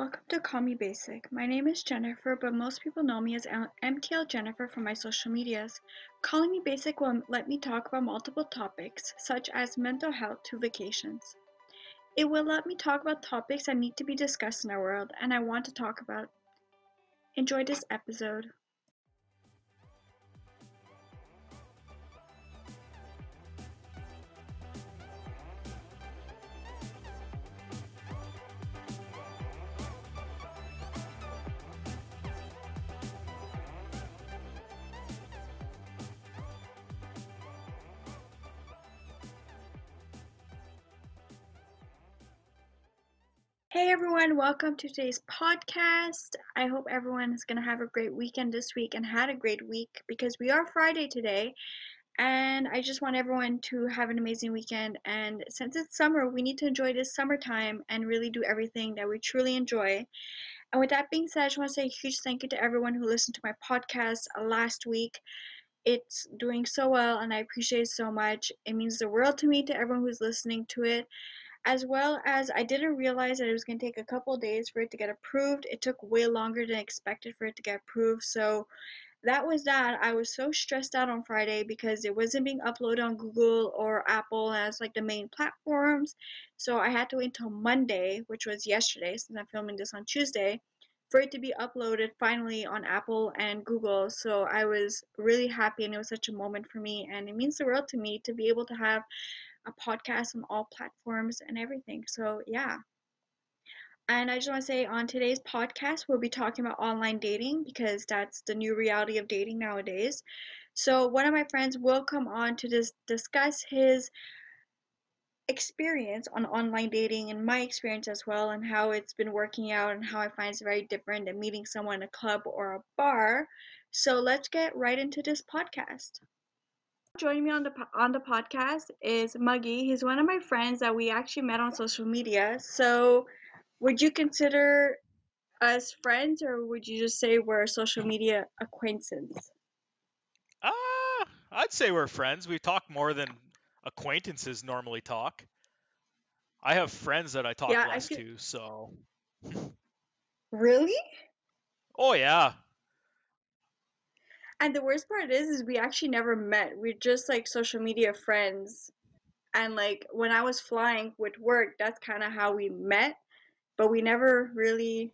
Welcome to Call Me Basic. My name is Jennifer, but most people know me as MTL Jennifer from my social medias. Calling Me Basic will let me talk about multiple topics, such as mental health to vacations. It will let me talk about topics that need to be discussed in our world and I want to talk about. Enjoy this episode. Everyone, welcome to today's podcast. I hope everyone is going to have a great weekend this week and had a great week because we are Friday today. And I just want everyone to have an amazing weekend. And since it's summer, we need to enjoy this summertime and really do everything that we truly enjoy. And with that being said, I just want to say a huge thank you to everyone who listened to my podcast last week. It's doing so well, and I appreciate it so much. It means the world to me, to everyone who's listening to it as well as I didn't realize that it was going to take a couple days for it to get approved. It took way longer than expected for it to get approved. So that was that. I was so stressed out on Friday because it wasn't being uploaded on Google or Apple as like the main platforms. So I had to wait until Monday, which was yesterday, since I'm filming this on Tuesday, for it to be uploaded finally on Apple and Google. So I was really happy and it was such a moment for me and it means the world to me to be able to have a podcast on all platforms and everything. So, yeah. And I just want to say on today's podcast, we'll be talking about online dating because that's the new reality of dating nowadays. So, one of my friends will come on to dis- discuss his experience on online dating and my experience as well, and how it's been working out, and how I find it's very different than meeting someone in a club or a bar. So, let's get right into this podcast. Joining me on the on the podcast is Muggy. He's one of my friends that we actually met on social media. So, would you consider us friends, or would you just say we're social media acquaintances? Ah, uh, I'd say we're friends. We talk more than acquaintances normally talk. I have friends that I talk yeah, less I to, so. Really? Oh yeah, and the worst part is, is we actually never met. We're just like social media friends. And like when I was flying with work, that's kind of how we met, but we never really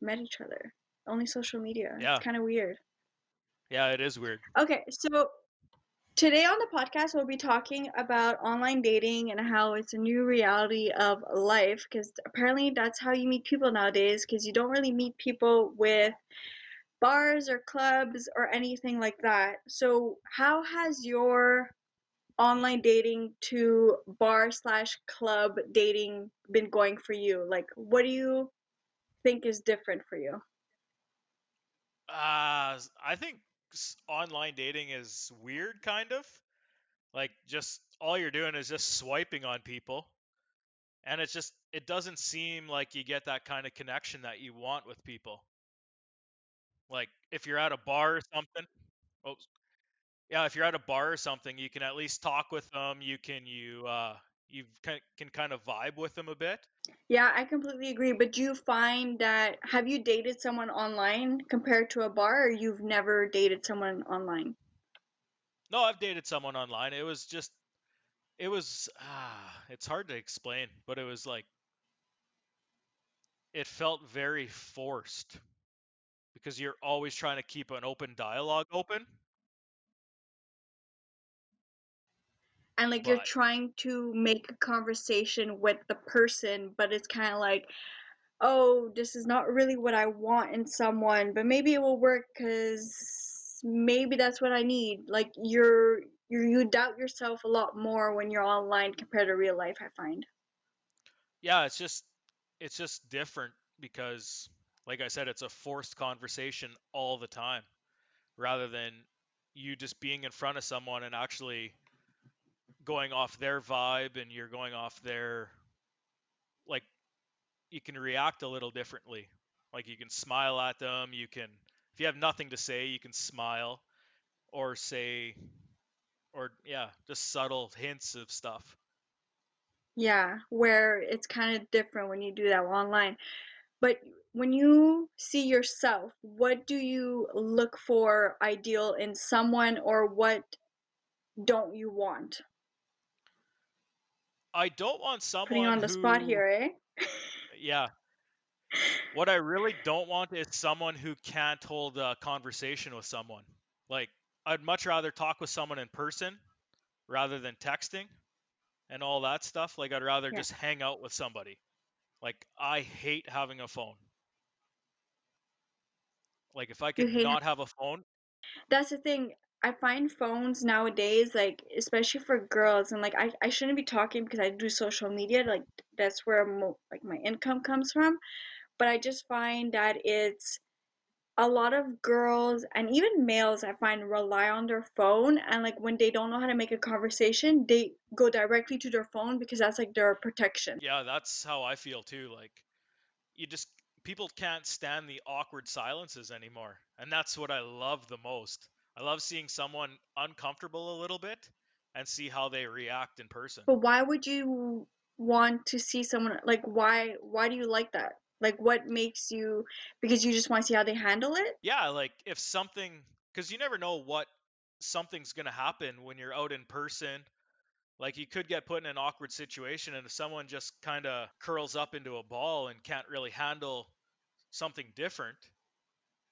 met each other. Only social media. Yeah. It's kind of weird. Yeah, it is weird. Okay, so today on the podcast, we'll be talking about online dating and how it's a new reality of life because apparently that's how you meet people nowadays because you don't really meet people with bars or clubs or anything like that. So, how has your online dating to bar slash club dating been going for you? Like, what do you think is different for you? Uh, I think online dating is weird, kind of. Like, just all you're doing is just swiping on people. And it's just, it doesn't seem like you get that kind of connection that you want with people. Like if you're at a bar or something. Oh, yeah. If you're at a bar or something, you can at least talk with them. You can you uh you can, can kind of vibe with them a bit. Yeah, I completely agree. But do you find that have you dated someone online compared to a bar, or you've never dated someone online? No, I've dated someone online. It was just, it was, ah, it's hard to explain, but it was like, it felt very forced because you're always trying to keep an open dialogue open. And like but, you're trying to make a conversation with the person, but it's kind of like, oh, this is not really what I want in someone, but maybe it will work because maybe that's what I need. Like you're you you doubt yourself a lot more when you're online compared to real life. I find. Yeah, it's just it's just different because like I said, it's a forced conversation all the time rather than you just being in front of someone and actually going off their vibe and you're going off their like you can react a little differently. Like you can smile at them, you can if you have nothing to say, you can smile or say or yeah, just subtle hints of stuff. Yeah, where it's kind of different when you do that online. But when you see yourself, what do you look for ideal in someone or what don't you want? I don't want someone Putting on the spot here, eh? yeah. What I really don't want is someone who can't hold a conversation with someone. Like I'd much rather talk with someone in person rather than texting and all that stuff. Like I'd rather Yeah. just hang out with somebody. Like I hate having a phone. Like if I could hate not have a phone, That's the thing. I find phones nowadays, like especially for girls, and like I, I shouldn't be talking because I do social media, like that's where mo- like my income comes from. But I just find that it's a lot of girls and even males I find rely on their phone and like when they don't know how to make a conversation, they go directly to their phone because that's like their protection. yeah, that's how I feel too. Like you just people can't stand the awkward silences anymore. And that's what I love the most. I love seeing someone uncomfortable a little bit and see how they react in person. But why would you want to see someone like why why do you like that? Like what makes you because you just want to see how they handle it? Yeah, like if something cuz you never know what something's going to happen when you're out in person. Like you could get put in an awkward situation and if someone just kind of curls up into a ball and can't really handle something different,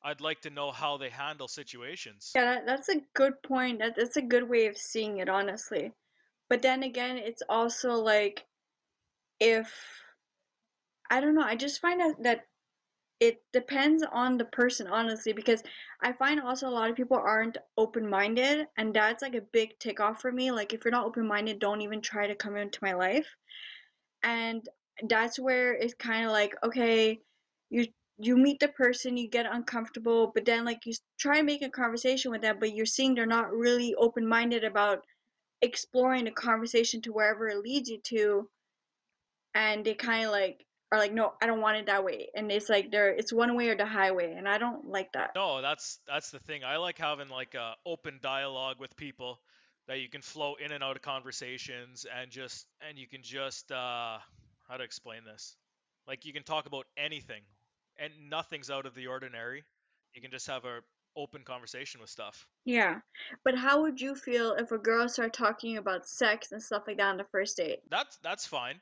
I'd like to know how they handle situations. Yeah, that, that's a good point. That, that's a good way of seeing it, honestly. But then again, it's also like if I don't know, I just find that, that it depends on the person, honestly, because I find also a lot of people aren't open minded, and that's like a big tick off for me. Like, if you're not open minded, don't even try to come into my life. And that's where it's kind of like, okay, you you meet the person, you get uncomfortable, but then like you try and make a conversation with them, but you're seeing they're not really open minded about exploring the conversation to wherever it leads you to and they kind of like are like no i don't want it that way and it's like they're it's one way or the highway and i don't like that No, that's that's the thing. I like having like a open dialogue with people that you can flow in and out of conversations and just and you can just uh how to explain this? Like you can talk about anything and nothing's out of the ordinary. You can just have a open conversation with stuff. yeah but how would you feel if a girl started talking about sex and stuff like that on the first date That's that's fine.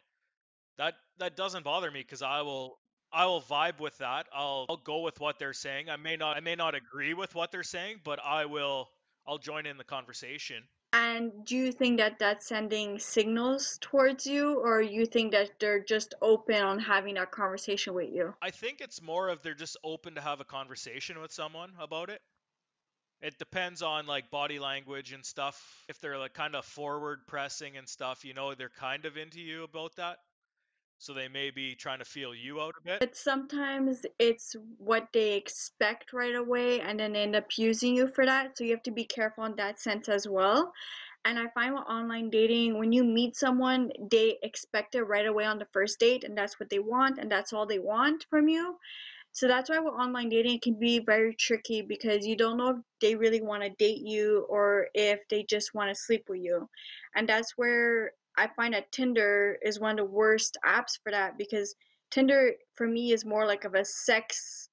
That that doesn't bother me because I will I will vibe with that. I'll I'll go with what they're saying. I may not I may not agree with what they're saying, but I will I'll join in the conversation. And do you think that that's sending signals towards you or you think that they're just open on having that conversation with you I think it's more of they're just open to have a conversation with someone about it. It depends on like body language and stuff. If they're like kind of forward pressing and stuff, you know, they're kind of into you about that. So they may be trying to feel you out a bit. but sometimes it's what they expect right away and then end up using you for that so you have to be careful in that sense as well. And i find with online dating when you meet someone they expect it right away on the first date and that's what they want and that's all they want from you. So that's why with online dating it can be very tricky because you don't know if they really want to date you or if they just want to sleep with you. And that's where i find that tinder is one of the worst apps for that because Tinder for me is more like of a sex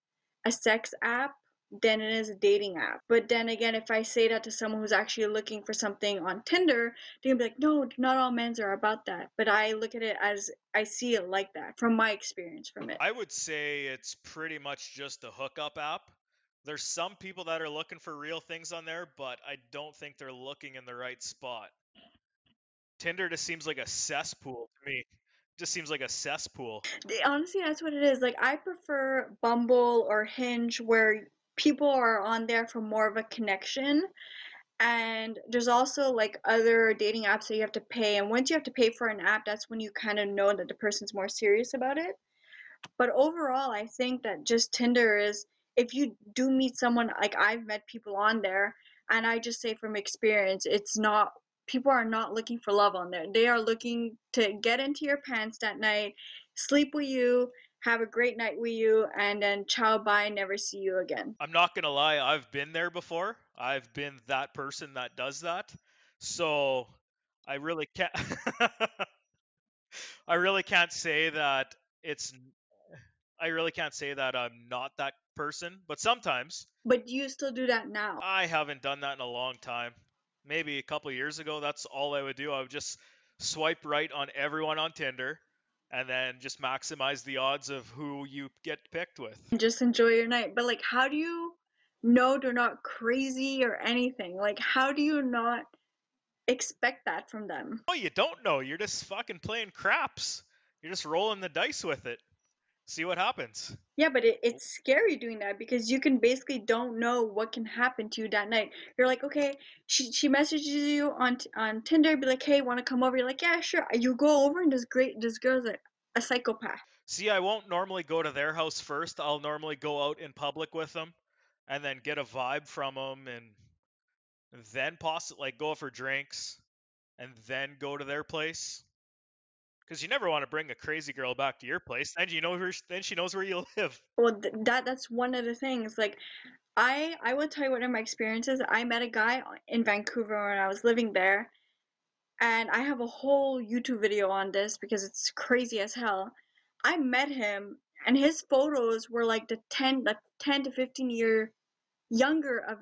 a sex app than it is a dating app. But then again, if I say that to someone who's actually looking for something on Tinder, they're gonna be like, no, not all men's are about that. But I look at it as I see it like that from my experience from it. I would say it's pretty much just a hookup app. There's some people that are looking for real things on there, but I don't think they're looking in the right spot. Tinder just seems like a cesspool to me. Just seems like a cesspool. Honestly, that's what it is. Like I prefer Bumble or Hinge where people are on there for more of a connection. And there's also like other dating apps that you have to pay. And once you have to pay for an app, that's when you kind of know that the person's more serious about it. But overall, I think that just Tinder is if you do meet someone like I've met people on there, and I just say from experience, it's not people are not looking for love on there. They are looking to get into your pants that night, sleep with you, have a great night with you, and then ciao bye, never see you again. I'm not gonna lie, I've been there before. I've been that person that does that. So I really can't I really can't say that it's I really can't say that I'm not that person, but sometimes. But do you still do that now? I haven't done that in a long time. Maybe a couple years ago, that's all I would do. I would just swipe right on everyone on Tinder and then just maximize the odds of who you get picked with. Just enjoy your night. But like how do you know they're not crazy or anything? Like how do you not expect that from them? Oh, you don't know. You're just fucking playing craps. You're just rolling the dice with it. See what happens. Yeah, but it, it's scary doing that because you can basically don't know what can happen to you that night. You're like, okay, she she messages you on on Tinder, be like, hey, want to come over? You're like, yeah, sure. You go over and this great this girl's a, a psychopath. See, I won't normally go to their house first. I'll normally go out in public with them, and then get a vibe from them, and then possibly like go for drinks, and then go to their place because you never want to bring a crazy girl back to your place. Then you know where, then she knows where you live. Well, th- that that's one of the things. Like, I I will tell you one of my experiences. I met a guy in Vancouver when I was living there, and I have a whole YouTube video on this because it's crazy as hell. I met him, and his photos were like the ten, the ten to fifteen year younger of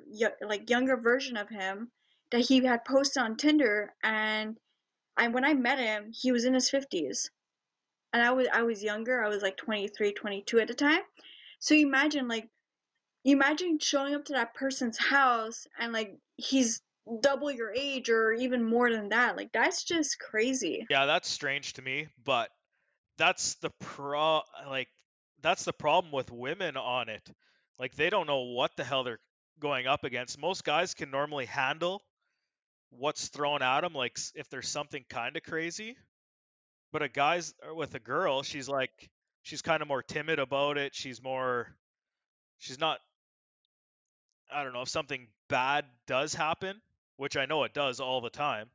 like younger version of him that he had posted on Tinder, and I when I met him, he was in his 50s. And I was I was younger. I was like 23, 22 at the time. So imagine like imagine showing up to that person's house and like he's double your age or even more than that. Like that's just crazy. Yeah, that's strange to me, but that's the pro like that's the problem with women on it. Like they don't know what the hell they're going up against. Most guys can normally handle what's thrown at him, like if there's something kind of crazy. But a guy's uh, with a girl, she's like she's kind of more timid about it. She's more she's not I don't know, if something bad does happen, which I know it does all the time,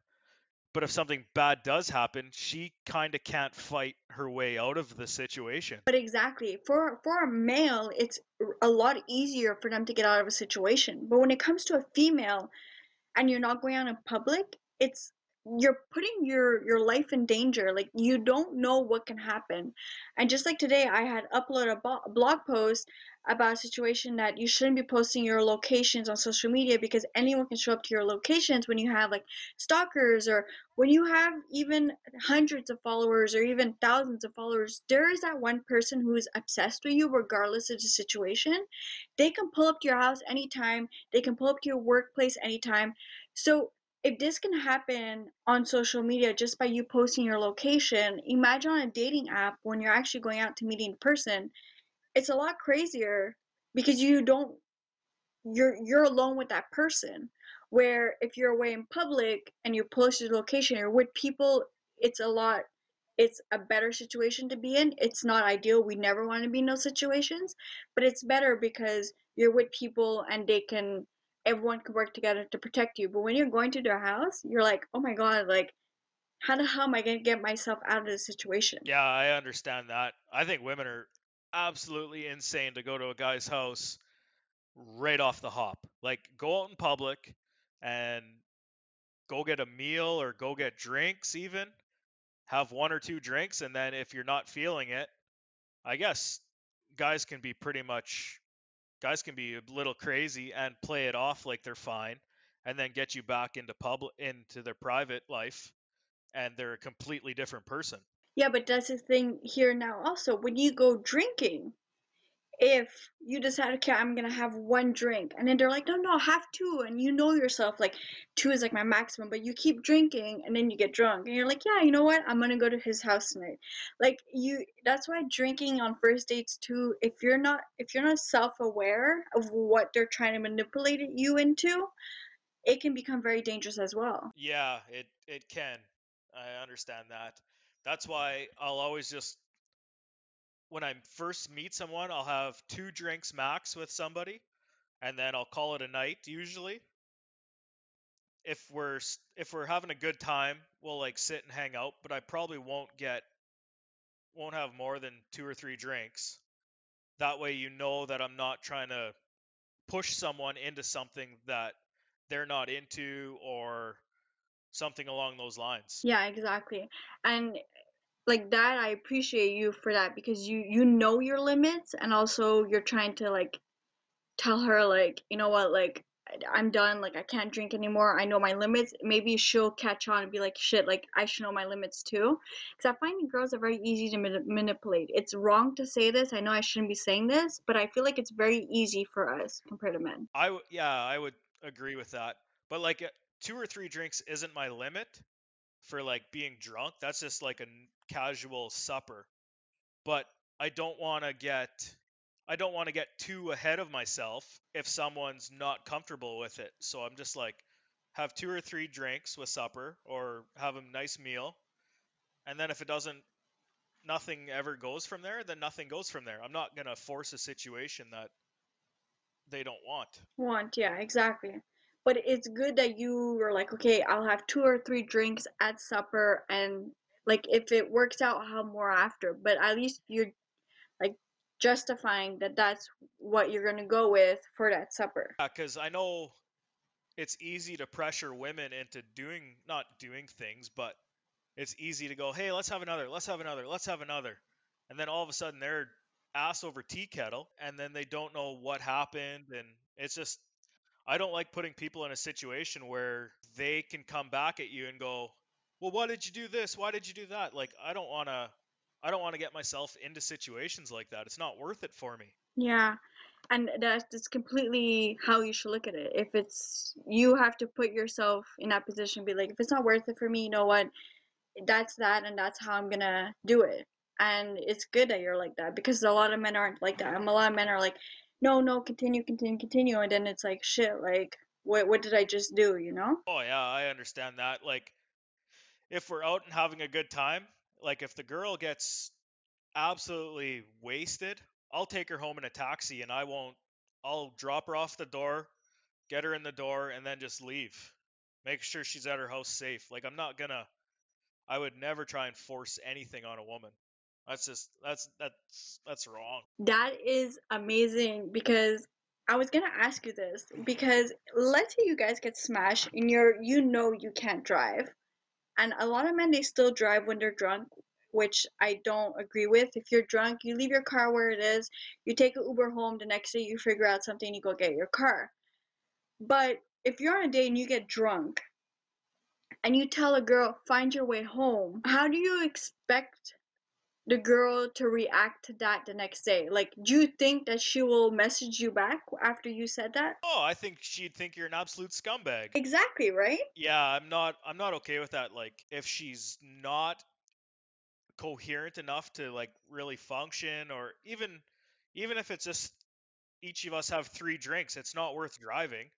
but if something bad does happen, she kind of can't fight her way out of the situation. But exactly, for for a male, it's a lot easier for them to get out of a situation. But when it comes to a female, and you're not going out in public, it's you're putting your your life in danger like you don't know what can happen. And just like today i had uploaded a blog post about a situation that you shouldn't be posting your locations on social media because anyone can show up to your locations when you have like stalkers or when you have even hundreds of followers or even thousands of followers. There is that one person who is obsessed with you regardless of the situation. They can pull up to your house anytime. They can pull up to your workplace anytime. So if this can happen on social media just by you posting your location imagine on a dating app when you're actually going out to meet in person it's a lot crazier because you don't you're you're alone with that person where if you're away in public and you post your location you're with people it's a lot it's a better situation to be in. It's not ideal. We never want to be in those situations but it's better because you're with people and they can everyone can work together to protect you. But when you're going to their house you're like oh my god like how the hell am i going to get myself out of this situation? Yeah i understand that. I think women are absolutely insane to go to a guy's house right off the hop. Like go out in public and go get a meal or go get drinks even. Have one or two drinks and then if you're not feeling it, I guess guys can be pretty much guys can be a little crazy and play it off like they're fine and then get you back into public into their private life and they're a completely different person. Yeah, but that's the thing here now also. When you go drinking, if you decide, okay, I'm gonna have one drink, and then they're like, no, no, have two, and you know yourself, like two is like my maximum, but you keep drinking, and then you get drunk, and you're like, yeah, you know what, I'm gonna go to his house tonight. Like you, that's why drinking on first dates too. If you're not, if you're not self-aware of what they're trying to manipulate you into, it can become very dangerous as well. Yeah, it it can. I understand that. That's why I'll always just when I first meet someone, I'll have two drinks max with somebody, and then I'll call it a night usually. If we're if we're having a good time, we'll like sit and hang out, but I probably won't get won't have more than two or three drinks. That way you know that I'm not trying to push someone into something that they're not into or something along those lines. Yeah, exactly. And like that I appreciate you for that because you you know your limits and also you're trying to like tell her like you know what? Like I'm done. Like I can't drink anymore. I know my limits. Maybe she'll catch on and be like shit like I should know my limits too. Because I find girls are very easy to manip- manipulate. It's wrong to say this. I know I shouldn't be saying this but I feel like it's very easy for us compared to men. I w- yeah, I would agree with that. But like uh, two or three drinks isn't my limit for like being drunk. That's just like a casual supper. But I don't want to get I don't want to get too ahead of myself if someone's not comfortable with it. So I'm just like have two or three drinks with supper or have a nice meal. And then if it doesn't nothing ever goes from there, then nothing goes from there. I'm not going to force a situation that they don't want. want yeah exactly but it's good that you were like okay I'll have two or three drinks at supper and like if it works out have more after but at least you're like justifying that that's what you're gonna go with for that supper. Yeah, because I know it's easy to pressure women into doing not doing things, but it's easy to go, hey, let's have another, let's have another, let's have another, and then all of a sudden they're ass over tea kettle, and then they don't know what happened, and it's just I don't like putting people in a situation where they can come back at you and go, well, why did you do this? Why did you do that? Like I don't want to. I don't want to get myself into situations like that. It's not worth it for me. yeah and that's completely how you should look at it if it's you have to put yourself in that position be like if it's not worth it for me you know what that's that and that's how I'm gonna do it. And it's good that you're like that because a lot of men aren't like that. And a lot of men are like, no, no, continue, continue, continue, and then it's like shit, like what what did I just do, you know? Oh yeah, I understand that. Like if we're out and having a good time, like if the girl gets absolutely wasted, I'll take her home in a taxi and I won't I'll drop her off the door, get her in the door and then just leave. Make sure she's at her house safe. Like I'm not going to I would never try and force anything on a woman. That's just that's that's that's wrong. That is amazing because I was gonna ask you this because let's say you guys get smashed and you're you know you can't drive. And a lot of men they still drive when they're drunk, which I don't agree with. If you're drunk, you leave your car where it is, you take an Uber home, the next day you figure out something, you go get your car. But if you're on a date and you get drunk and you tell a girl, find your way home, how do you expect the girl to react to that the next day? Like, do you think that she will message you back after you said that? Oh, I think she'd think you're an absolute scumbag. Exactly, right? Yeah, I'm not I'm not okay with that. Like if she's not coherent enough to like really function or even even if it's just each of us have three drinks, it's not worth driving.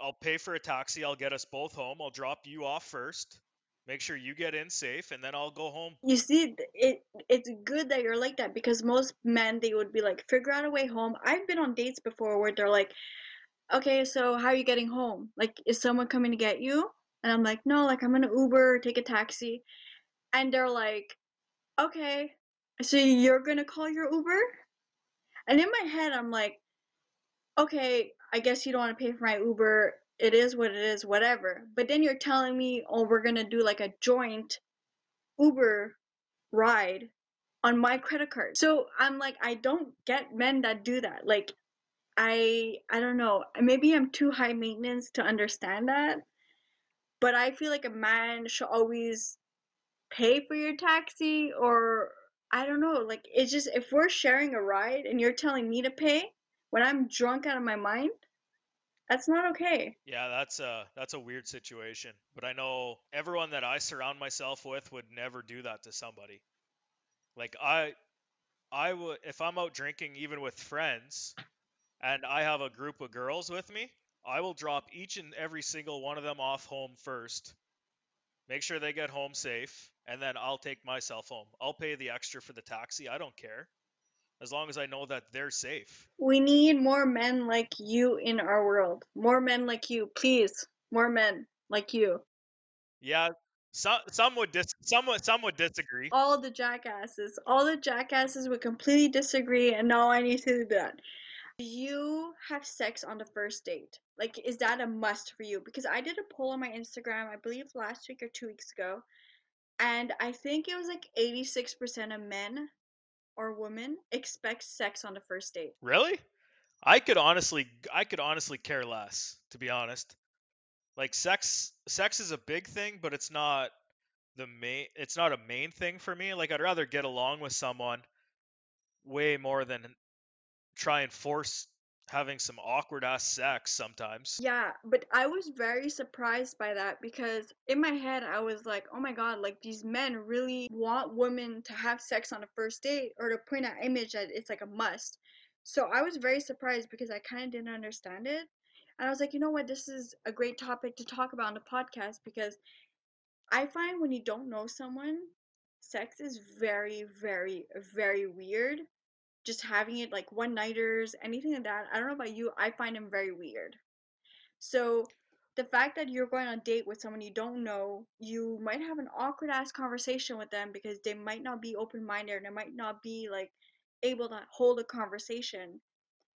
I'll pay for a taxi, I'll get us both home, I'll drop you off first, make sure you get in safe, and then I'll go home. You see, it it's good that you're like that because most men they would be like, figure out a way home. I've been on dates before where they're like, okay, so how are you getting home? Like, is someone coming to get you? And I'm like, no, like I'm gonna Uber, take a taxi. And they're like, okay, so you're gonna call your Uber? And in my head, I'm like, okay, I guess you don't want to pay for my Uber. It is what it is, whatever. But then you're telling me, oh, we're gonna do like a joint Uber ride on my credit card. So I'm like, I don't get men that do that. Like, I I don't know. Maybe I'm too high maintenance to understand that. But I feel like a man should always pay for your taxi or I don't know. Like it's just if we're sharing a ride and you're telling me to pay when I'm drunk out of my mind, that's not okay. Yeah, that's a that's a weird situation, but I know everyone that I surround myself with would never do that to somebody. Like I I would if I'm out drinking even with friends and I have a group of girls with me, I will drop each and every single one of them off home first. Make sure they get home safe, and then I'll take myself home. I'll pay the extra for the taxi. I don't care. As long as I know that they're safe. We need more men like you in our world. More men like you, please. More men like you. Yeah, some some would dis some would some would disagree. All the jackasses, all the jackasses would completely disagree, and no, I need to do that. Do you have sex on the first date? Like, is that a must for you? Because I did a poll on my Instagram, I believe last week or two weeks ago, and I think it was like 86% of men or woman expect sex on the first date. Really? I could honestly I could honestly care less, to be honest. Like sex sex is a big thing, but it's not the main it's not a main thing for me. Like I'd rather get along with someone way more than try and force having some awkward ass sex sometimes. Yeah, but I was very surprised by that because in my head I was like, oh my god, like these men really want women to have sex on a first date or to point that image that it's like a must. So I was very surprised because I kind of didn't understand it. And I was like, you know what, this is a great topic to talk about on the podcast because I find when you don't know someone, sex is very, very, very weird just having it like one nighters, anything like that. I don't know about you, I find them very weird. So the fact that you're going on a date with someone you don't know, you might have an awkward ass conversation with them because they might not be open minded and they might not be like able to hold a conversation.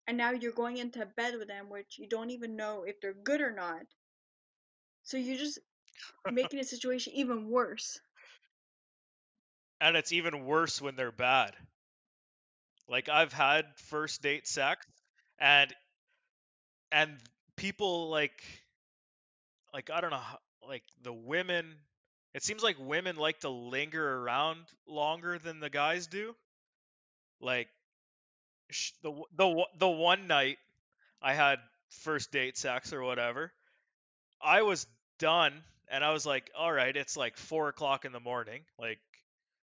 And now you're going into bed with them, which you don't even know if they're good or not. So you're just making the situation even worse. And it's even worse when they're bad. Like I've had first date sex and and people like like I don't know like the women it seems like women like to linger around longer than the guys do. Like the the the one night I had first date sex or whatever, I was done and I was like, all right, it's like four o'clock in the morning. Like,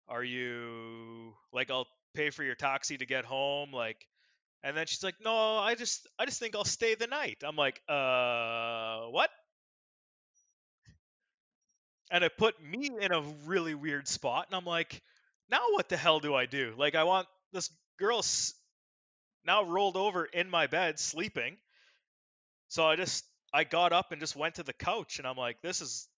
are you like I'll pay for your taxi to get home? Like, and then she's like, no, I just I just think I'll stay the night. I'm like, uh, what? And it put me in a really weird spot, and I'm like, now what the hell do I do? Like, I want this girl now rolled over in my bed sleeping. So I just I got up and just went to the couch, and I'm like, this is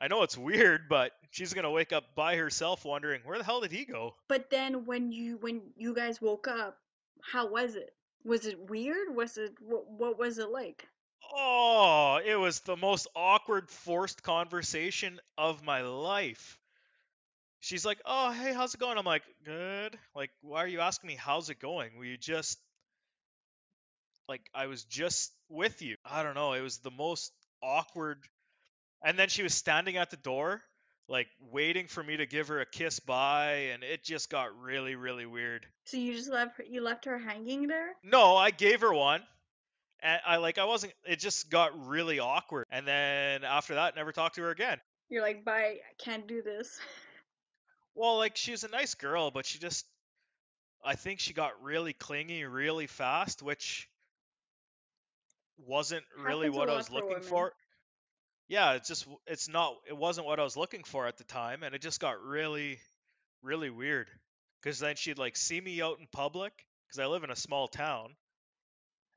I know it's weird, but she's gonna wake up by herself wondering where the hell did he go? But then when you when you guys woke up, how was it? Was it weird? Was it what, what was it like? Oh, it was the most awkward, forced conversation of my life. She's like, "Oh, hey, how's it going?" I'm like, "Good." Like, why are you asking me how's it going? Were you just like I was just with you? I don't know. It was the most awkward. And then she was standing at the door, like waiting for me to give her a kiss bye, and it just got really, really weird. So you just left her, you left her hanging there? No, I gave her one. And I like I wasn't it just got really awkward. And then after that never talked to her again. You're like, bye, I can't do this. Well, like she's a nice girl, but she just I think she got really clingy really fast, which wasn't really Happens what I was looking women. for. Yeah, it's just it's not it wasn't what I was looking for at the time and it just got really really weird cuz then she'd like see me out in public cuz I live in a small town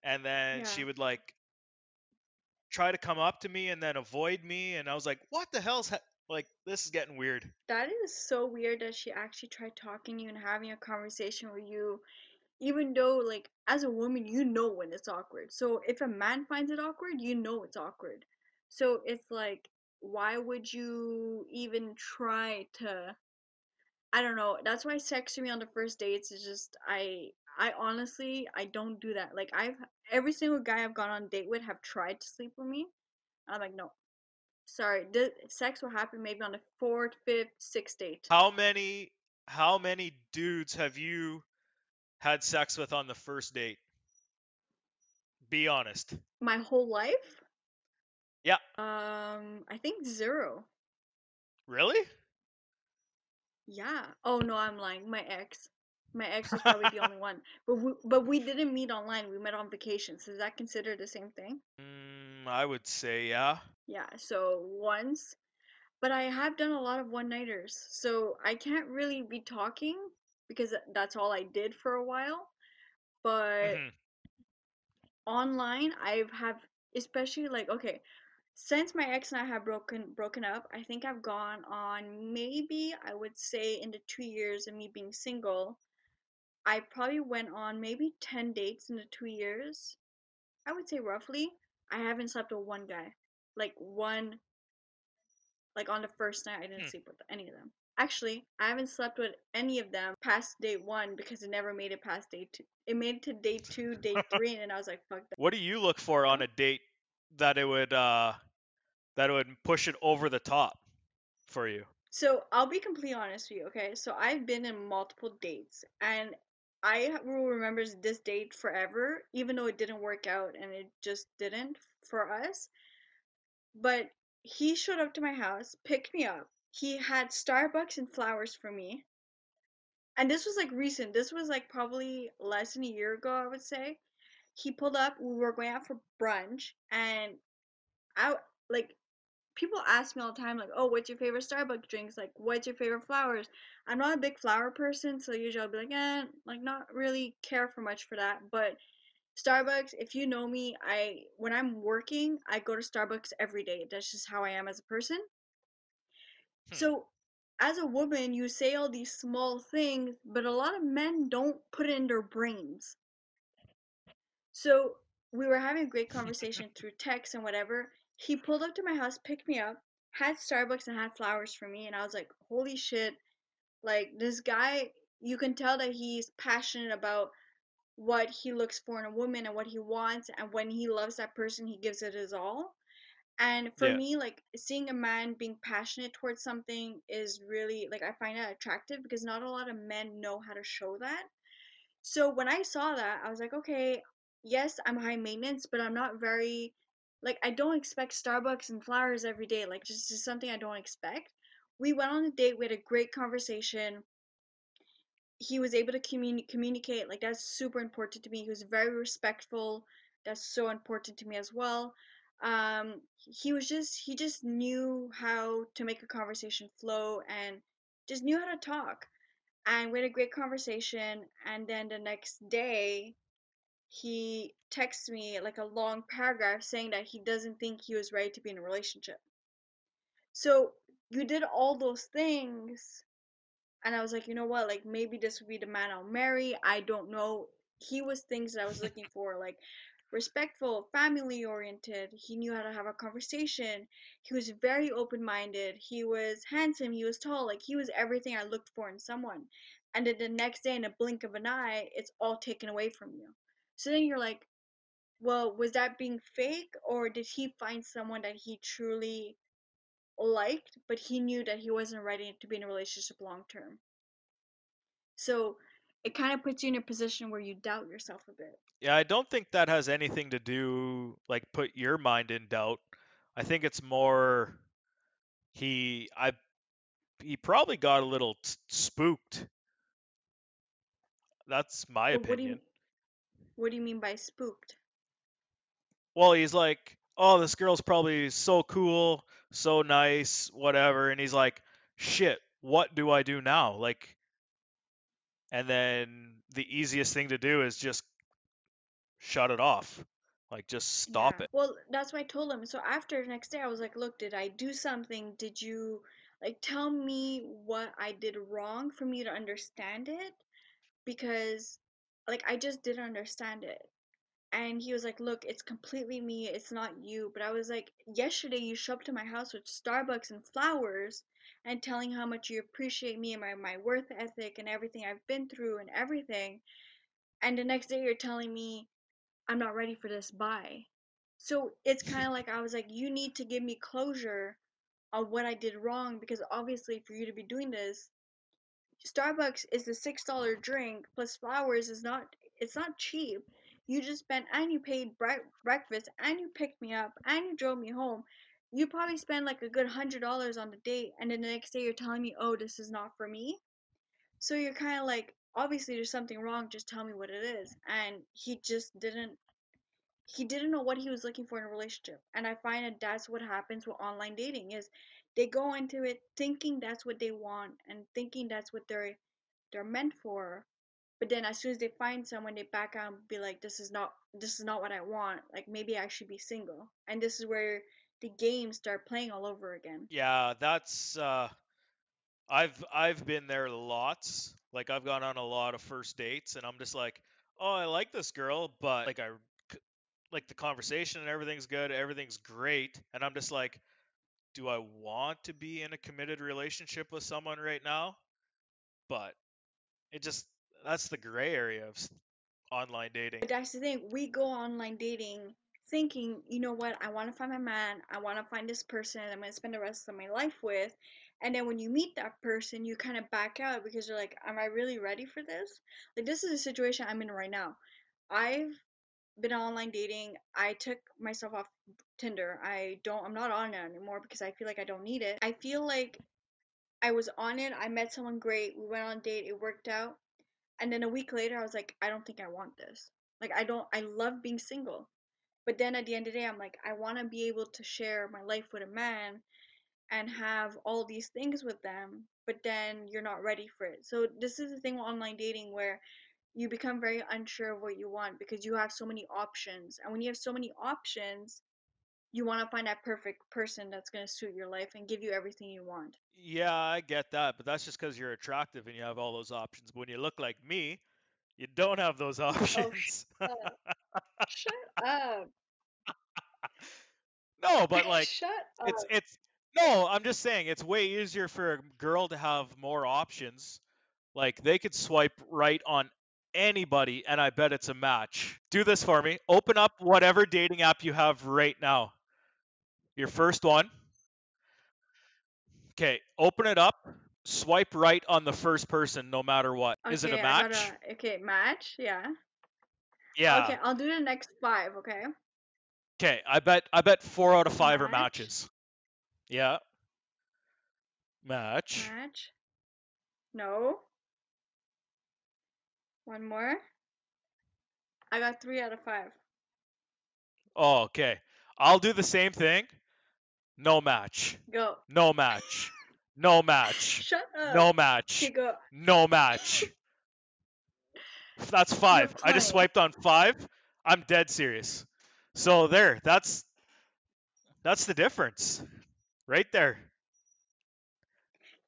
and then she would like try to come up to me and then avoid me and I was like, "What the hell's ha-? like this is getting weird." That is so weird that she actually tried talking to you and having a conversation with you, even though, like, as a woman, you know when it's awkward. So if a man finds it awkward, you know it's awkward. So it's like, why would you even try to? I don't know. That's why sex to me on the first dates is just I I honestly I don't do that. Like I've every single guy I've gone on a date with have tried to sleep with me. I'm like, no, sorry. The sex will happen maybe on the fourth, fifth, sixth date. How many how many dudes have you had sex with on the first date? Be honest. My whole life? Yeah. Um, I think zero. Really? Yeah. Oh no, I'm lying. My ex. My ex was probably the only one. But we, but we didn't meet online. We met on vacation. So is that considered the same thing? Mm, I would say yeah. Yeah. So once, but I have done a lot of one nighters. So I can't really be talking because that's all I did for a while. But Mhm. online, I've have especially like okay, since my ex and I have broken broken up, I think I've gone on maybe I would say in the two years of me being single, I probably went on maybe 10 dates in the two years. I would say roughly. I haven't slept with one guy. Like one Like on the first night, I didn't Hmm. sleep with any of them. Actually, I haven't slept with any of them past day one because it never made it past day two. It made it to day two, day three, and then I was like, fuck that. What do you look for on a date that it would uh that it would push it over the top for you? So I'll be completely honest with you, okay? So I've been in multiple dates, and I will remember this date forever, even though it didn't work out and it just didn't for us. But he showed up to my house, picked me up. He had Starbucks and flowers for me. And this was like recent. This was like probably less than a year ago, I would say. He pulled up, we were going out for brunch, and I like people ask me all the time, like, oh, what's your favorite Starbucks drinks? Like, what's your favorite flowers? I'm not a big flower person, so usually I'll be like, eh, like not really care for much for that. But Starbucks, if you know me, I when I'm working, I go to Starbucks every day. That's just how I am as a person. Hmm. So as a woman, you say all these small things, but a lot of men don't put it in their brains. So we were having a great conversation through text and whatever. He pulled up to my house, picked me up, had Starbucks and had flowers for me, and I was like, holy shit, like this guy, you can tell that he's passionate about what he looks for in a woman and what he wants, and when he loves that person, he gives it his all. And for Yeah. me, like seeing a man being passionate towards something is really like I find that attractive because not a lot of men know how to show that. So when I saw that, I was like, okay, yes, I'm high maintenance, but I'm not very like I don't expect Starbucks and flowers every day. Like just, just something I don't expect. We went on a date, we had a great conversation. He was able to communi- communicate, like that's super important to me. He was very respectful. That's so important to me as well. Um, he was just he just knew how to make a conversation flow and just knew how to talk and we had a great conversation and then the next day he texts me like a long paragraph saying that he doesn't think he was ready to be in a relationship. So you did all those things and i was like you know what? Like maybe this would be the man i'll marry. I don't know. He was things that i was looking for like respectful family oriented. He knew how to have a conversation. He was very open minded he was handsome. He was tall. Like he was everything i looked for in someone. And then the next day in a blink of an eye it's all taken away from you so then you're like well was that being fake or did he find someone that he truly liked but he knew that he wasn't ready to be in a relationship long term so it kind of puts you in a position where you doubt yourself a bit Yeah, I don't think that has anything to do like put your mind in doubt. I think it's more he I he probably got a little t- spooked. That's my But what do opinion. What do you mean by spooked? Well, he's like, "Oh, this girl's probably so cool, so nice, whatever." And he's like, "Shit, what do I do now?" Like and then the easiest thing to do is just shut it off. Like just stop Yeah. it. Well, that's why I told him. So after the next day, I was like, "Look, did I do something? Did you like tell me what I did wrong for me to understand it?" Because like I just didn't understand it. And he was like, "Look, it's completely me. It's not you." But I was like, "Yesterday you showed up to my house with Starbucks and flowers and telling how much you appreciate me and my my worth ethic and everything I've been through and everything. And the next day you're telling me I'm not ready for this. Bye." So it's kind of like I was like, "You need to give me closure on what I did wrong because obviously for you to be doing this, Starbucks is the six dollar drink plus flowers is not it's not cheap. You just spent and you paid bre- breakfast and you picked me up and you drove me home. You probably spend like a good hundred dollars on the date, and then the next day you're telling me, "Oh, this is not for me." So you're kind of like, obviously there's something wrong. Just tell me what it is. And he just didn't. He didn't know what he was looking for in a relationship, and I find that that's what happens with online dating is they go into it thinking that's what they want and thinking that's what they're they're meant for but then as soon as they find someone they back out and be like this is not this is not what i want like maybe i should be single and this is where the games start playing all over again Yeah, that's uh I've I've been there lots. Like I've gone on a lot of first dates and I'm just like, "Oh, I like this girl, but like I like the conversation and everything's good, everything's great." And I'm just like, do I want to be in a committed relationship with someone right now? But it just that's the gray area of online dating. That's the thing. We go online dating thinking, you know what, I want to find my man. I want to find this person I'm going to spend the rest of my life with. And then when you meet that person, you kind of back out because you're like, am I really ready for this? Like, this is a situation I'm in right now. I've been online dating. I took myself off Tinder. I don't, I'm not on it anymore because I feel like I don't need it. I feel like I was on it. I met someone great. We went on a date. It worked out. And then a week later, I was like, I don't think I want this. Like, I don't, I love being single. But then at the end of the day, I'm like, I want to be able to share my life with a man and have all these things with them. But then you're not ready for it. So this is the thing with online dating where you become very unsure of what you want because you have so many options. And when you have so many options, you want to find that perfect person that's going to suit your life and give you everything you want. Yeah, I get that, but that's just because you're attractive and you have all those options. But when you look like me, you don't have those oh, options. Oh, shut up. shut up. no, but like shut up. it's it's no, I'm just saying it's way easier for a girl to have more options. Like they could swipe right on anybody and I bet it's a match. Do this for me. Open up whatever dating app you have right now. Your first one. Okay, open it up. Swipe right on the first person no matter what. okay, Is it a match? gotta- okay, match. Yeah. Yeah. Okay, I'll do the next five. Okay. Okay, I bet I bet 4 out of 5 are matches. Yeah. Match. Match. No. One more. I got three out of five. Oh, okay. I'll do the same thing. No match. Go. No match. No match. Shut up. No match. Okay, go. No match. That's five. I just swiped on five. I'm dead serious. So there, that's that's the difference. Right there.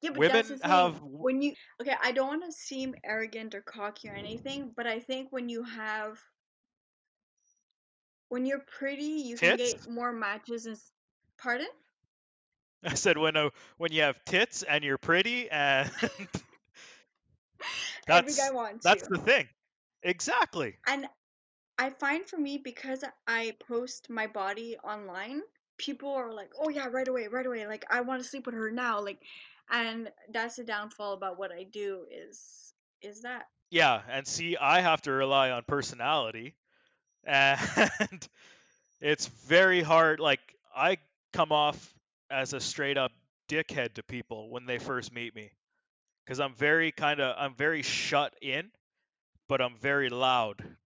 Yeah, but Women that's the thing. have- when you okay. I don't want to seem arrogant or cocky or anything, but I think when you have when you're pretty, you can Tits? get more matches. And pardon? I said when uh, when you have tits and you're pretty and Every that's guy wants that's the thing. Exactly. And I find for me because I post my body online, people are like, "Oh yeah, right away, right away." Like I want to sleep with her now. Like, and that's the downfall about what I do is is that Yeah, and see, I have to rely on personality, and it's very hard. Like, I come off as a straight up dickhead to people when they first meet me, because I'm very kind of, I'm very shut in, but I'm very loud.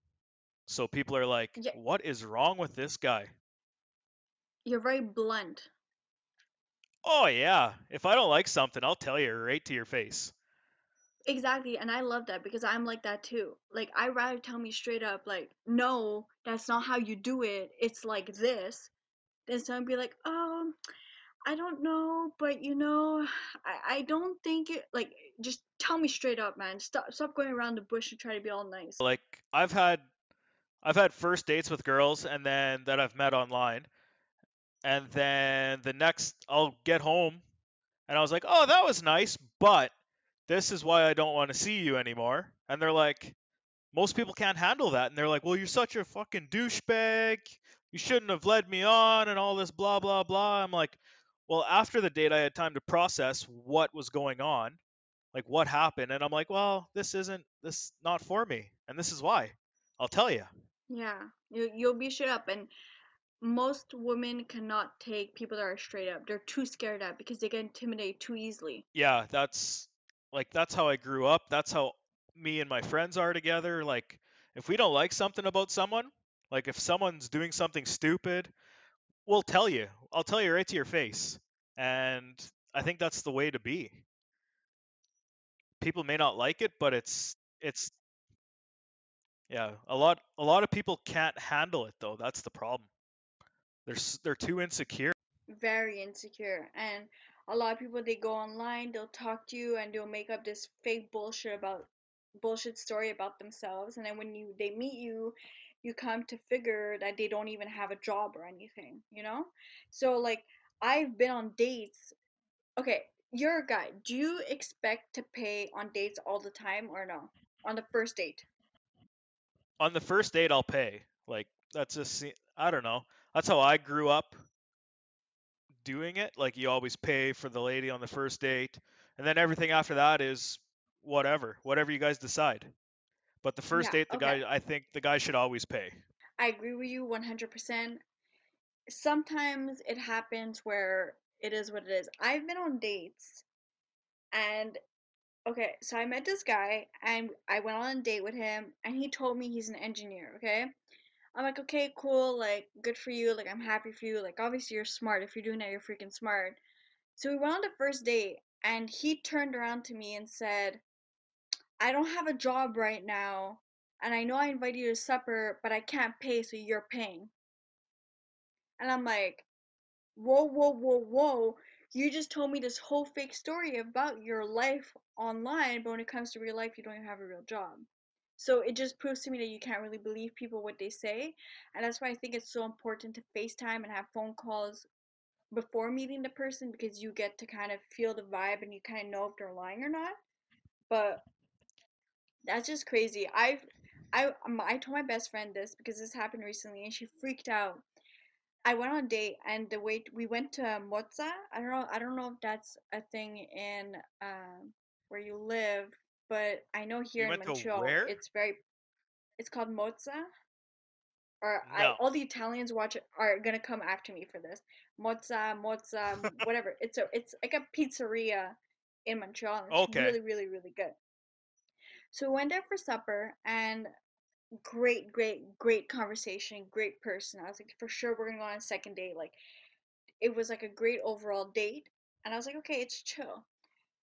So people are like, Yeah. "What is wrong with this guy?" you're very blunt. Oh yeah, if I don't like something, I'll tell you right to your face. Exactly, and I love that because I'm like that too. Like I rather tell me straight up, like, no, that's not how you do it. It's like this. Than someone be like, oh, I don't know, but you know, I, I don't think it. Like, just tell me straight up, man. Stop stop going around the bush and try to be all nice. like I've had I've had first dates with girls and then that I've met online. And then the next I'll get home and I was like, "Oh, that was nice, but this is why I don't want to see you anymore." And they're like, most people can't handle that and they're like, "Well, you're such a fucking douchebag. You shouldn't have led me on and all this blah blah blah." I'm like, "Well, after the date I had time to process what was going on, like what happened." And I'm like, "Well, this isn't this not for me, and this is why." I'll tell you. Yeah, you you'll be straight up, and most women cannot take people that are straight up. They're too scared up because they get intimidated too easily. yeah, that's like that's how I grew up. That's how me and my friends are together. Like if we don't like something about someone, like if someone's doing something stupid, we'll tell you. I'll tell you right to your face. And I think that's the way to be. People may not like it, but it's it's yeah, a lot a lot of people can't handle it though. That's the problem. They're they're too insecure. very insecure and a lot of people they go online they'll talk to you and they'll make up this fake bullshit about bullshit story about themselves and then when you they meet you you come to figure that they don't even have a job or anything you know so like I've been on dates. Okay, you're a guy. Do you expect to pay on dates all the time or no? On the first date? On the first date, I'll pay. Like that's just I don't know. That's how I grew up doing it. Like you always pay for the lady on the first date, and then everything after that is whatever, whatever you guys decide. But the first Yeah, date, the okay. guy, I think the guy should always pay. I agree with you 100%. Sometimes it happens where it is what it is. I've been on dates and okay, so I met this guy and I went on a date with him and he told me he's an engineer, okay? I'm like, okay, cool, like, good for you, like, I'm happy for you, like, obviously you're smart. If you're doing that, you're freaking smart. So we went on the first date, and he turned around to me and said, I don't have a job right now, and I know I invited you to supper, but I can't pay, so you're paying. And I'm like, whoa, whoa, whoa, whoa. You just told me this whole fake story about your life online, but when it comes to real life, you don't even have a real job. So it just proves to me that you can't really believe people what they say. And that's why I think it's so important to FaceTime and have phone calls before meeting the person because you get to kind of feel the vibe and you kind of know if they're lying or not. But that's just crazy. I've I um, I told my best friend this because this happened recently and she freaked out. I went on a date and the way we went to Mozza. I don't know. I don't know if that's a thing in um, where you live, but I know You here in Montreal it's very. It's called Mozza. Or I all the Italians watch it are gonna come after me for this. Mozza, mozza, whatever. It's a it's like a pizzeria in Montreal. It's Okay. really, really, really good. So we went there for supper and great, great, great conversation, great person. I was like, for sure we're gonna go on a second date. Like it was like a great overall date. And I was like, okay, it's chill.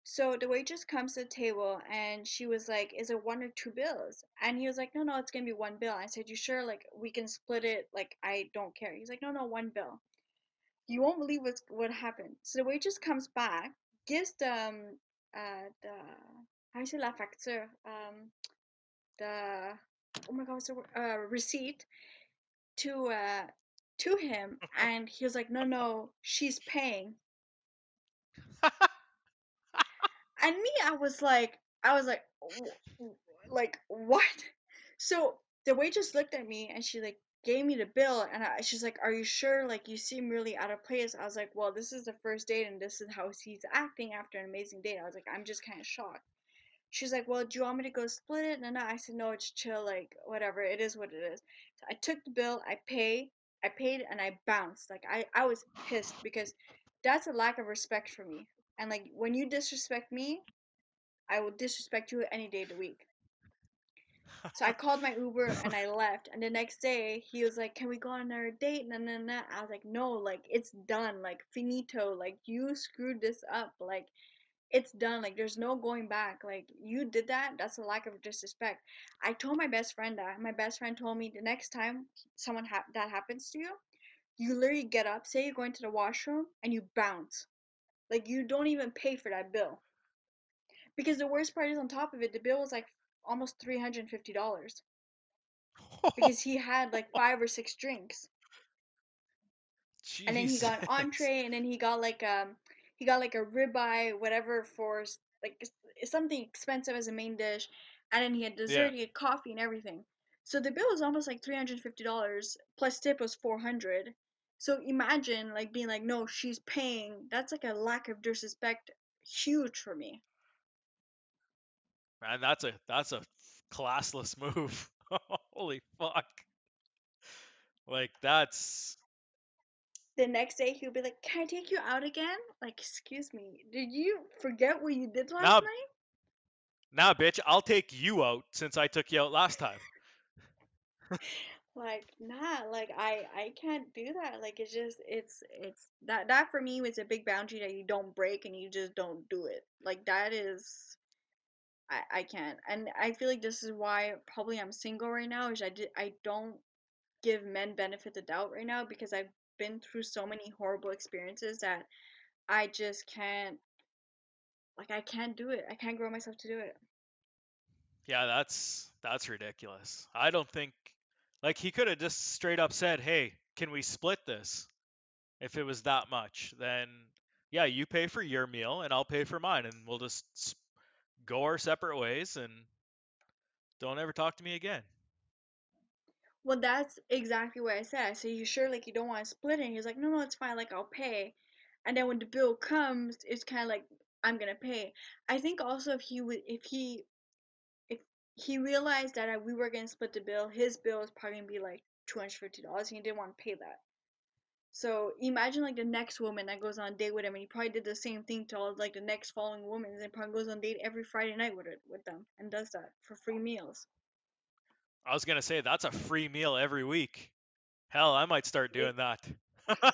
So the waitress comes to the table and she was like, Is it one or two bills? And he was like, No, no, it's gonna be one bill. I said, You sure? Like we can split it, like I don't care. He's like, No, no, one bill. You won't believe what's what happened. So the waitress comes back, gives the um uh the how do you say la facture? Um the oh my god, what's the word? Uh receipt to uh to him and he was like, No, no, she's paying. And me, I was like, I was like, like what? So the waitress looked at me and she like gave me the bill and I, she's like, "Are you sure? Like you seem really out of place." I was like, "Well, this is the first date and this is how he's acting after an amazing date." I was like, "I'm just kind of shocked." She's like, "Well, do you want me to go split it?" And I said, "No, it's chill. Like whatever. It is what it is." So I took the bill. I pay. I paid and I bounced. Like I I was pissed because that's a lack of respect for me. And like when you disrespect me, I will disrespect you any day of the week. So I called my Uber and I left. And the next day, he was like, "Can we go on another date?" And then that I was like, "No, like it's done, like finito, like you screwed this up, like it's done, like there's no going back, like you did that. That's a lack of disrespect." I told my best friend that. My best friend told me the next time someone ha- that happens to you, you literally get up, say you're going to the washroom, and you bounce. Like you don't even pay for that bill. Because the worst part is on top of it, the bill was like almost three hundred and fifty dollars because he had like five or six drinks, and then he got an Jesus. entree, and then he got like um he got like a ribeye, whatever for like something expensive as a main dish, and then he had Yeah. dessert, he had coffee and everything. So the bill was almost like three hundred fifty dollars plus tip was four hundred. So imagine like being like, no, she's paying. That's like a lack of disrespect, huge for me. Man, that's a that's a classless move. Holy fuck. Like that's the next day he'll be like, "Can I take you out again?" Like, excuse me, did you forget what you did last now night? now bitch, I'll take you out since I took you out last time. Like, nah, like I I can't do that. Like, it's just it's it's that that for me was a big boundary that you don't break and you just don't do it. Like that is I I can't, and I feel like this is why probably I'm single right now. Is I did I don't give men benefit the doubt right now because I've been through so many horrible experiences that I just can't like I can't do it. I can't grow myself to do it. Yeah, that's that's ridiculous. I don't think like he could have just straight up said, "Hey, can we split this?" If it was that much, then yeah, you pay for your meal and I'll pay for mine, and we'll just go our separate ways and don't ever talk to me again. Well, that's exactly what I said. So you sure like you don't want to split it? And he's like, no, no, it's fine. Like I'll pay. And then when the bill comes, it's kind of like I'm gonna pay. I think also if he would, if he, he realized that uh, we were gonna split the bill, his bill is probably gonna be like two hundred fifty dollars, and he didn't want to pay that. So imagine like the next woman that goes on a date with him, and he probably did the same thing to all like the next following women, and probably goes on a date every Friday night with it with them, and does that for free meals. I was gonna say that's a free meal every week. Hell, I might start doing that.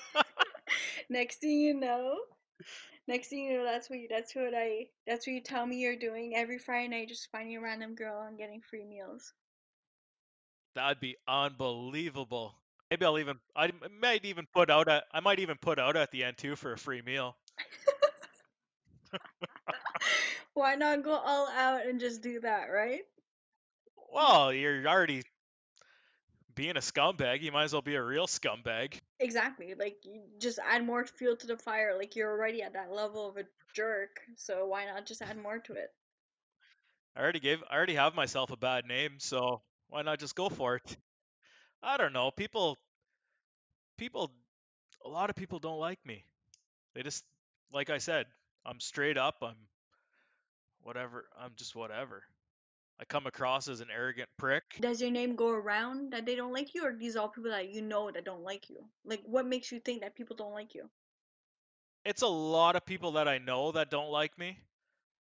next thing you know, next thing you know, that's what you, that's what I that's what you tell me you're doing every Friday night, just finding a random girl and getting free meals. That'd be unbelievable. Maybe I'll even I might even put out at I might even put out at the end too for a free meal. Why not go all out and just do that, right? Well, you're already being a scumbag. You might as well be a real scumbag. Exactly. Like you just add more fuel to the fire. Like you're already at that level of a jerk, so why not just add more to it? I already gave I already have myself a bad name, so why not just go for it? I don't know. People people a lot of people don't like me. They just like I said, I'm straight up, I'm whatever, I'm just whatever. I come across as an arrogant prick. Does your name go around that they don't like you, or these all people that you know that don't like you? Like, what makes you think that people don't like you? It's a lot of people that I know that don't like me,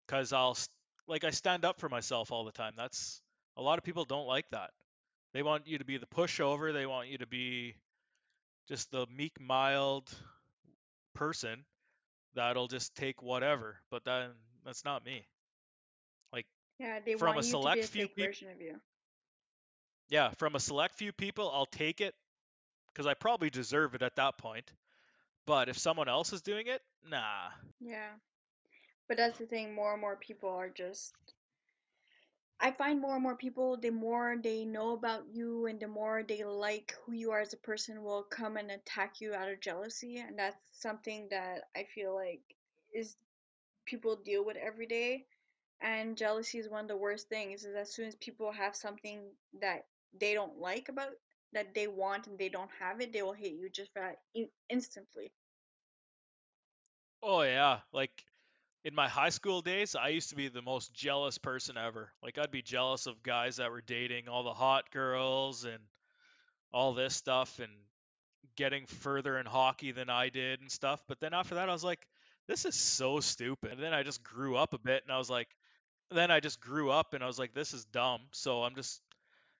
cause I'll like I stand up for myself all the time. That's a lot of people don't like that. They want you to be the pushover. They want you to be just the meek, mild person that'll just take whatever. But then that's not me. Yeah, they from want a you to be a few people. version of you. Yeah, from a select few people, I'll take it because I probably deserve it at that point. But if someone else is doing it, nah. Yeah, but that's the thing. More and more people are just. I find more and more people, the more they know about you and the more they like who you are as a person, will come and attack you out of jealousy, and that's something that I feel like is people deal with every day and jealousy is one of the worst things is as soon as people have something that they don't like about that they want and they don't have it they will hate you just for that in- instantly Oh yeah, like in my high school days, I used to be the most jealous person ever. Like I'd be jealous of guys that were dating all the hot girls and all this stuff and getting further in hockey than I did and stuff. But then after that, I was like, this is so stupid. And then I just grew up a bit and I was like, then I just grew up and I was like, this is dumb. So I'm just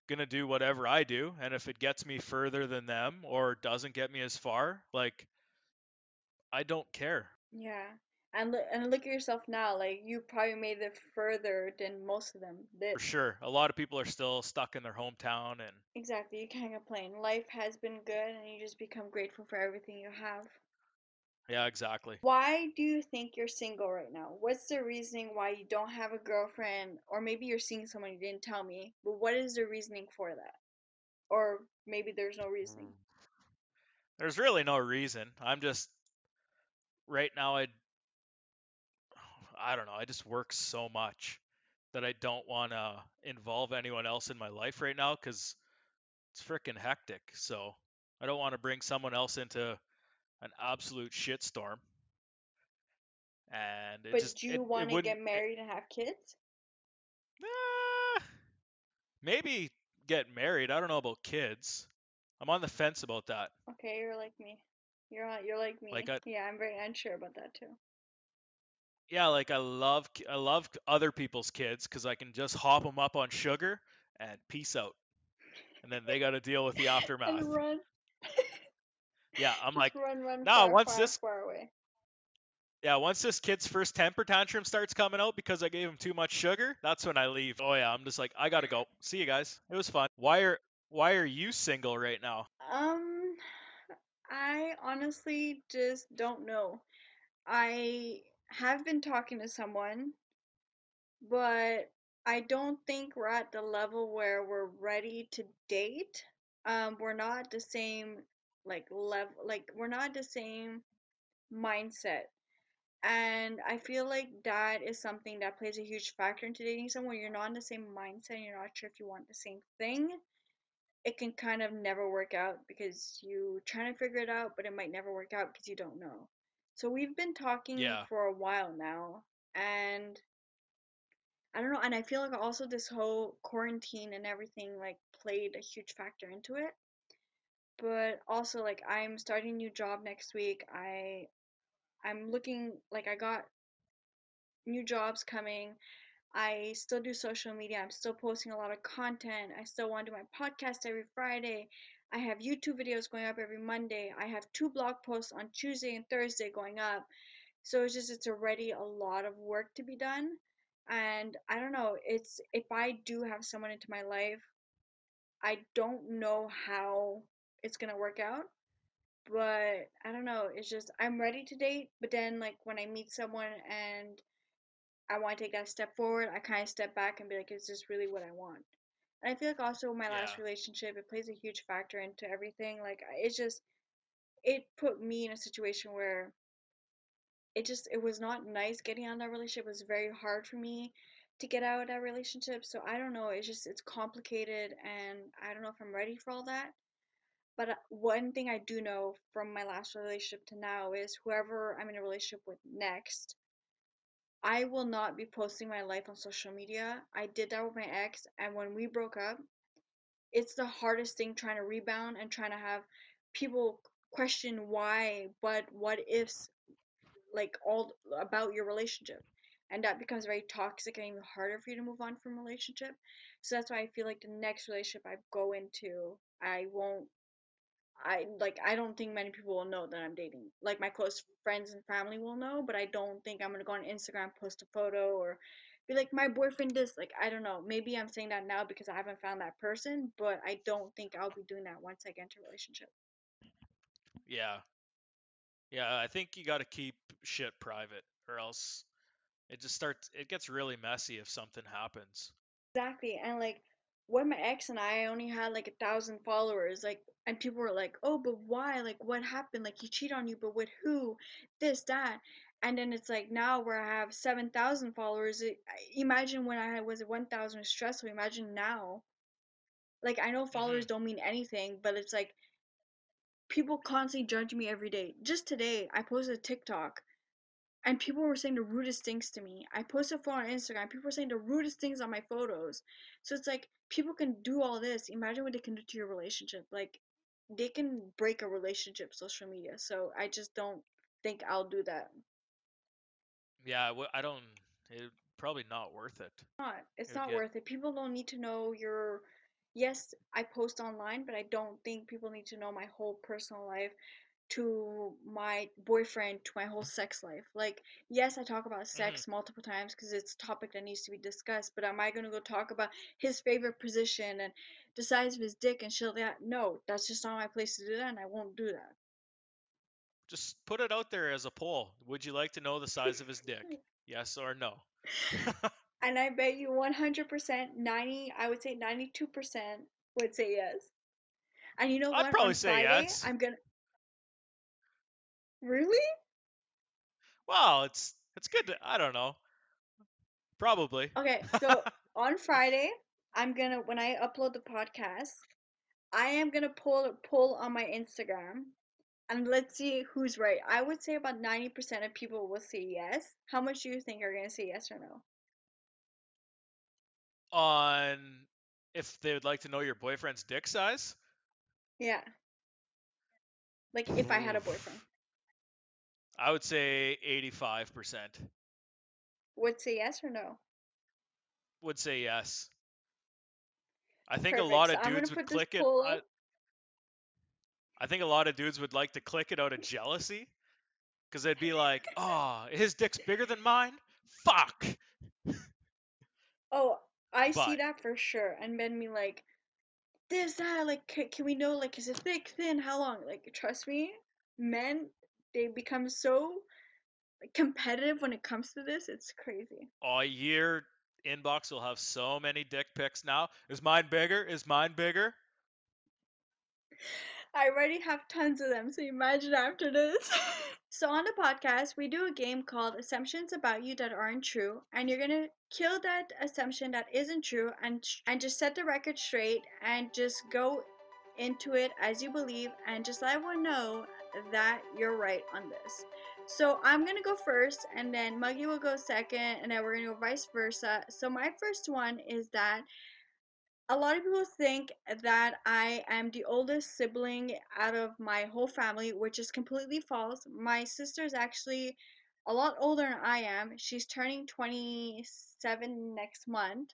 going to do whatever I do. And if it gets me further than them or doesn't get me as far, like, I don't care. yeah and look and look at yourself now like you probably made it further than most of them did For sure. A lot of people are still stuck in their hometown and exactly you can't complain life has been good and you just become grateful for everything you have yeah, exactly. why do you think you're single right now? What's the reasoning why you don't have a girlfriend? Or maybe you're seeing someone you didn't tell me, but what is the reasoning for that? Or maybe there's no reasoning. Mm. There's really no reason. I'm just right now I I don't know, I just work so much that I don't want to involve anyone else in my life right now cuz it's freaking hectic. So, I don't want to bring someone else into an absolute shitstorm. And it But just do you want to get it, married and have kids? uh, maybe get married. I don't know about kids. I'm on the fence about that. Okay, you're like me. You're on, you're like me. Like. I Yeah, I'm very unsure about that too. yeah, like I love I love other people's kids cuz I can just hop them up on sugar and peace out. And then they got to deal with the aftermath. And run. Yeah, I'm like, run, run "Nah, far, once far, this far away. Yeah, once this kid's first temper tantrum starts coming out because I gave him too much sugar, that's when I leave. Oh yeah, I'm just like, I gotta go. See you guys. It was fun. Why are why are you single right now? Um, I honestly just don't know. I have been talking to someone, but I don't think we're at the level where we're ready to date. Um, we're not the same like level like we're not the same mindset and i feel like that is something that plays a huge factor into dating someone you're not in the same mindset and you're not sure if you want the same thing it can kind of never work out because you trying to figure it out but it might never work out because you don't know so we've been talking Yeah. for a while now and I don't know, and I feel like also this whole quarantine and everything like played a huge factor into it. But also like I'm starting a new job next week. I I'm looking like I got new jobs coming. I still do social media. I'm still posting a lot of content. I still want to do my podcast every Friday. I have YouTube videos going up every Monday. I have two blog posts on Tuesday and Thursday going up. So it's just it's already a lot of work to be done. And I don't know, it's if I do have someone into my life, I don't know how it's gonna work out. But I don't know, it's just I'm ready to date, but then like when I meet someone and I want to take that step forward, I kind of step back and be like, is this really what I want? And I feel like also my Yeah. last relationship, it plays a huge factor into everything. Like it's just it put me in a situation where it just it was not nice getting out of that relationship. It was very hard for me to get out of that relationship. So I don't know. It's just it's complicated, and I don't know if I'm ready for all that. But uh, one thing I do know from my last relationship to now is whoever I'm in a relationship with next, I will not be posting my life on social media. I did that with my ex, and when we broke up, it's the hardest thing trying to rebound and trying to have people question why, but what ifs like all about your relationship and that becomes very toxic and even harder for you to move on from relationship so that's why i feel like the next relationship i go into i won't i like i don't think many people will know that i'm dating like my close friends and family will know but i don't think i'm gonna go on instagram post a photo or be like my boyfriend this like i don't know maybe i'm saying that now because i haven't found that person but i don't think i'll be doing that once i get into a relationship Yeah. Yeah, I think you got to keep shit private or else it just starts it gets really messy if something happens. Exactly. And like when my ex and I only had like a thousand followers, like and people were like, Oh, but why? Like what happened? Like he cheated on you, but with who? This, that. And then it's like now where I have seven thousand followers. It, imagine when I was one thousand was stressful. Imagine now. Like I know followers Mhm. don't mean anything, but it's like people constantly judge me every day. Just today I posted a TikTok and people were saying the rudest things to me. I posted a photo on Instagram. People were saying the rudest things on my photos. So it's like people can do all this. Imagine what they can do to your relationship. Like they can break a relationship social media. So I just don't think I'll do that. Yeah, w- I don't it probably not worth it. Not. It's It not get worth it. People don't need to know your yes, I post online, but I don't think people need to know my whole personal life to my boyfriend to my whole sex life. Like, yes, I talk about Mhm. sex multiple times because it's a topic that needs to be discussed, but am I going to go talk about his favorite position and the size of his dick and shit like that? No, that's just not my place to do that, and I won't do that. Just put it out there as a poll. Would you like to know the size of his dick? Yes or no? And I bet you 100%, 90, I would say 92% would say yes. And you know what? I'd what? On probably say Friday, yes. I'm gonna. Really? Well, it's it's good to I don't know. Probably. Okay, so on Friday, I'm gonna, when I upload the podcast, I am gonna pull pull on my Instagram and let's see who's right. I would say about 90% of people will say yes. How much do you think are gonna say yes or no? On if they would like to know your boyfriend's dick size? Yeah. Like if I had a boyfriend. I would say 85% Would say yes or no? would say yes. I think a lot of dudes would click it. I. I think a lot of dudes would like to click it out of jealousy because they'd be like, "Oh, his dick's bigger than mine. Fuck." Oh, I see that for sure. And then me like, this, that, like, can, can we know, like, is it thick, thin, how long? Like, trust me, men, they become so competitive when it comes to this. It's crazy. all year inbox will have so many dick pics now. Is mine bigger? Is mine bigger? I already have tons of them, so imagine after this. so on the podcast, we do a game called Assumptions About You That Aren't True, and you're gonna kill that assumption that isn't true and and just set the record straight and just go into it as you believe and just let everyone know that you're right on this. So I'm gonna go first, and then Muggy will go second, and then we're gonna go vice versa. So my first one is that a lot of people think that I am the oldest sibling out of my whole family, which is completely false. My sister is actually a lot older than I am. She's turning 27 next month.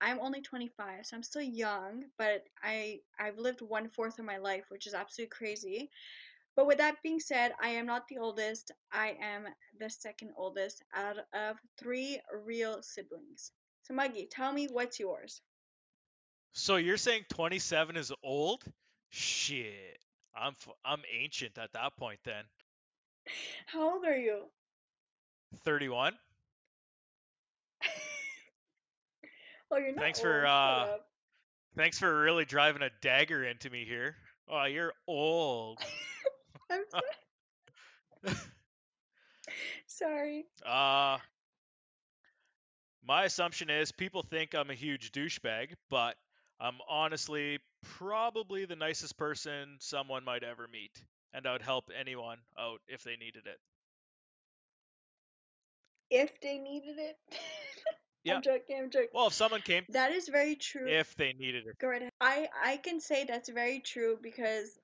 I'm only 25, so I'm still young, but I I've lived one fourth of my life, which is absolutely crazy. But with that being said, I am not the oldest. I am the second oldest out of three real siblings. So Muggy, tell me what's yours. So you're saying 27 is old? Shit. I'm f- I'm ancient at that point then. How old are you? 31. oh, you're not Thanks old. for uh thanks for really driving a dagger into me here. Oh, you're old. I'm so- sorry. Uh my assumption is people think I'm a huge douchebag, but I'm honestly probably the nicest person someone might ever meet, and I would help anyone out if they needed it. If they needed it. Yeah. I'm joking. I'm joking. Well, if someone came, That is very true. if they needed it. Go right ahead. I I can say that's very true because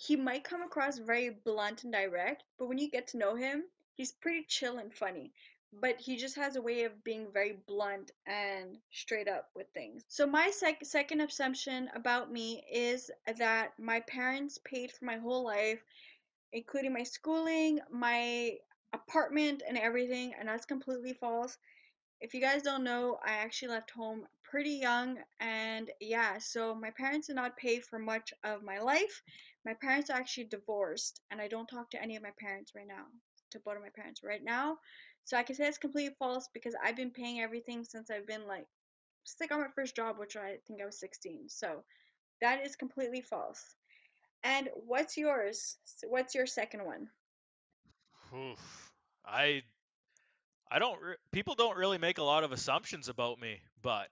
he might come across very blunt and direct, but when you get to know him, he's pretty chill and funny. But he just has a way of being very blunt and straight up with things. So my sec- second assumption about me is that my parents paid for my whole life, including my schooling, my apartment, and everything, and that's completely false if you guys don't know, I actually left home pretty young, and yeah, so my parents did not pay for much of my life. My parents are actually divorced, and I don't talk to any of my parents right now, to both of my parents right now. So I can say it's completely false because I've been paying everything since I've been like, since I got my first job, which I think I was 16. So that is completely false. And what's yours? What's your second one? Oof. I I don't re- people don't really make a lot of assumptions about me, but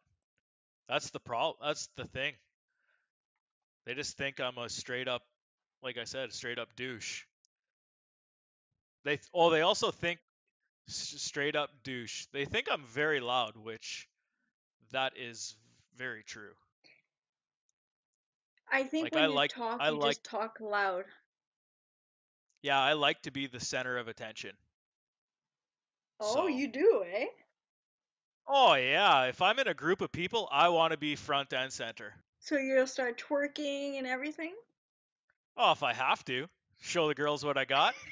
that's the problem. That's the thing. They just think I'm a straight up like I said, straight up douche. They th- oh, they also think straight up douche. They think I'm very loud, which that is very true. I think Like, when I you like- talk, I you like- just talk loud. Yeah, I like to be the center of attention. Oh, So- you do, eh? Oh yeah, if I'm in a group of people, I want to be front and center. So you'll start twerking and everything? Oh, if I have to, show the girls what I got.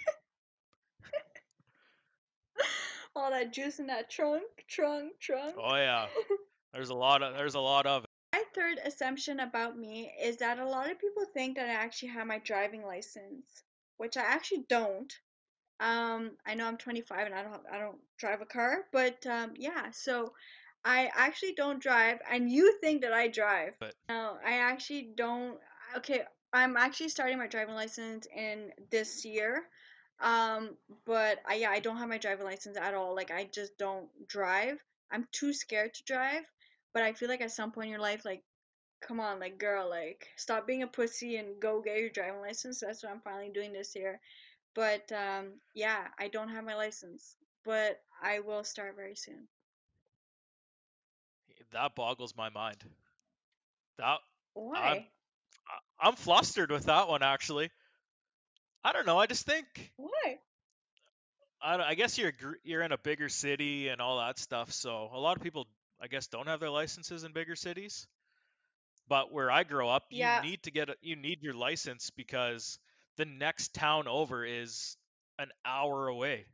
All that juice in that trunk, trunk, trunk. Oh yeah. There's a lot of there's a lot of it. My third assumption about me is that a lot of people think that I actually have my driving license, which I actually don't. Um, I know I'm 25 and I don't I don't drive a car, but um, yeah, so I actually don't drive, and you think that I drive. But- No, I actually don't. Okay, I'm actually starting my driving license in this year. Um, but I yeah, I don't have my driving license at all. Like I just don't drive. I'm too scared to drive. But I feel like at some point in your life, like, come on, like girl, like stop being a pussy and go get your driving license. That's what I'm finally doing this year. But um, yeah, I don't have my license, but I will start very soon. That boggles my mind. That Why? I- I'm flustered with that one actually. I don't know. I just think Why? I, I guess you're you're in a bigger city and all that stuff, so a lot of people I guess don't have their licenses in bigger cities. But where I grow up, Yeah. you need to get a, you need your license because the next town over is an hour away.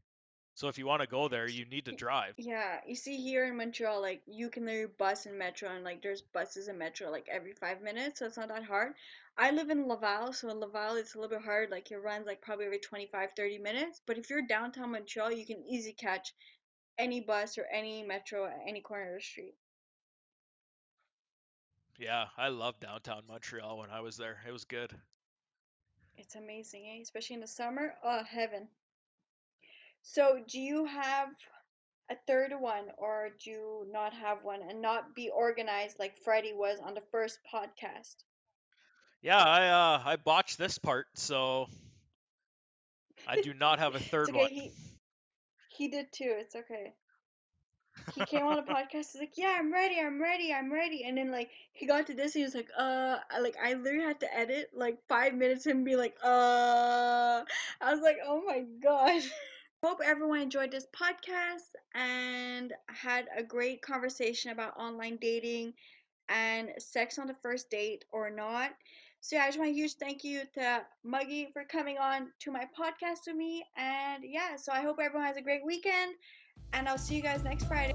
So if you want to go there, you need to drive. Yeah, you see here in Montreal, like you can literally bus and metro, and like there's buses and metro like every five minutes, so it's not that hard. I live in Laval, so in Laval it's a little bit hard. Like it runs like probably every 25, 30 minutes. But if you're downtown Montreal, you can easily catch any bus or any metro at any corner of the street. Yeah, I loved downtown Montreal when I was there. It was good. It's amazing, eh? Especially in the summer. Oh, heaven. So, do you have a third one, or do you not have one and not be organized like Freddie was on the first podcast? Yeah, I uh, I botched this part, so I do not have a third okay, one. He, he did too. It's okay. He came on a podcast. He's like, "Yeah, I'm ready. I'm ready. I'm ready." And then like he got to this, and he was like, "Uh," like I literally had to edit like five minutes and be like, "Uh," I was like, "Oh my god." Hope everyone enjoyed this podcast and had a great conversation about online dating and sex on the first date or not. So yeah, I just want a huge thank you to Muggy for coming on to my podcast with me. And yeah, so I hope everyone has a great weekend and I'll see you guys next Friday.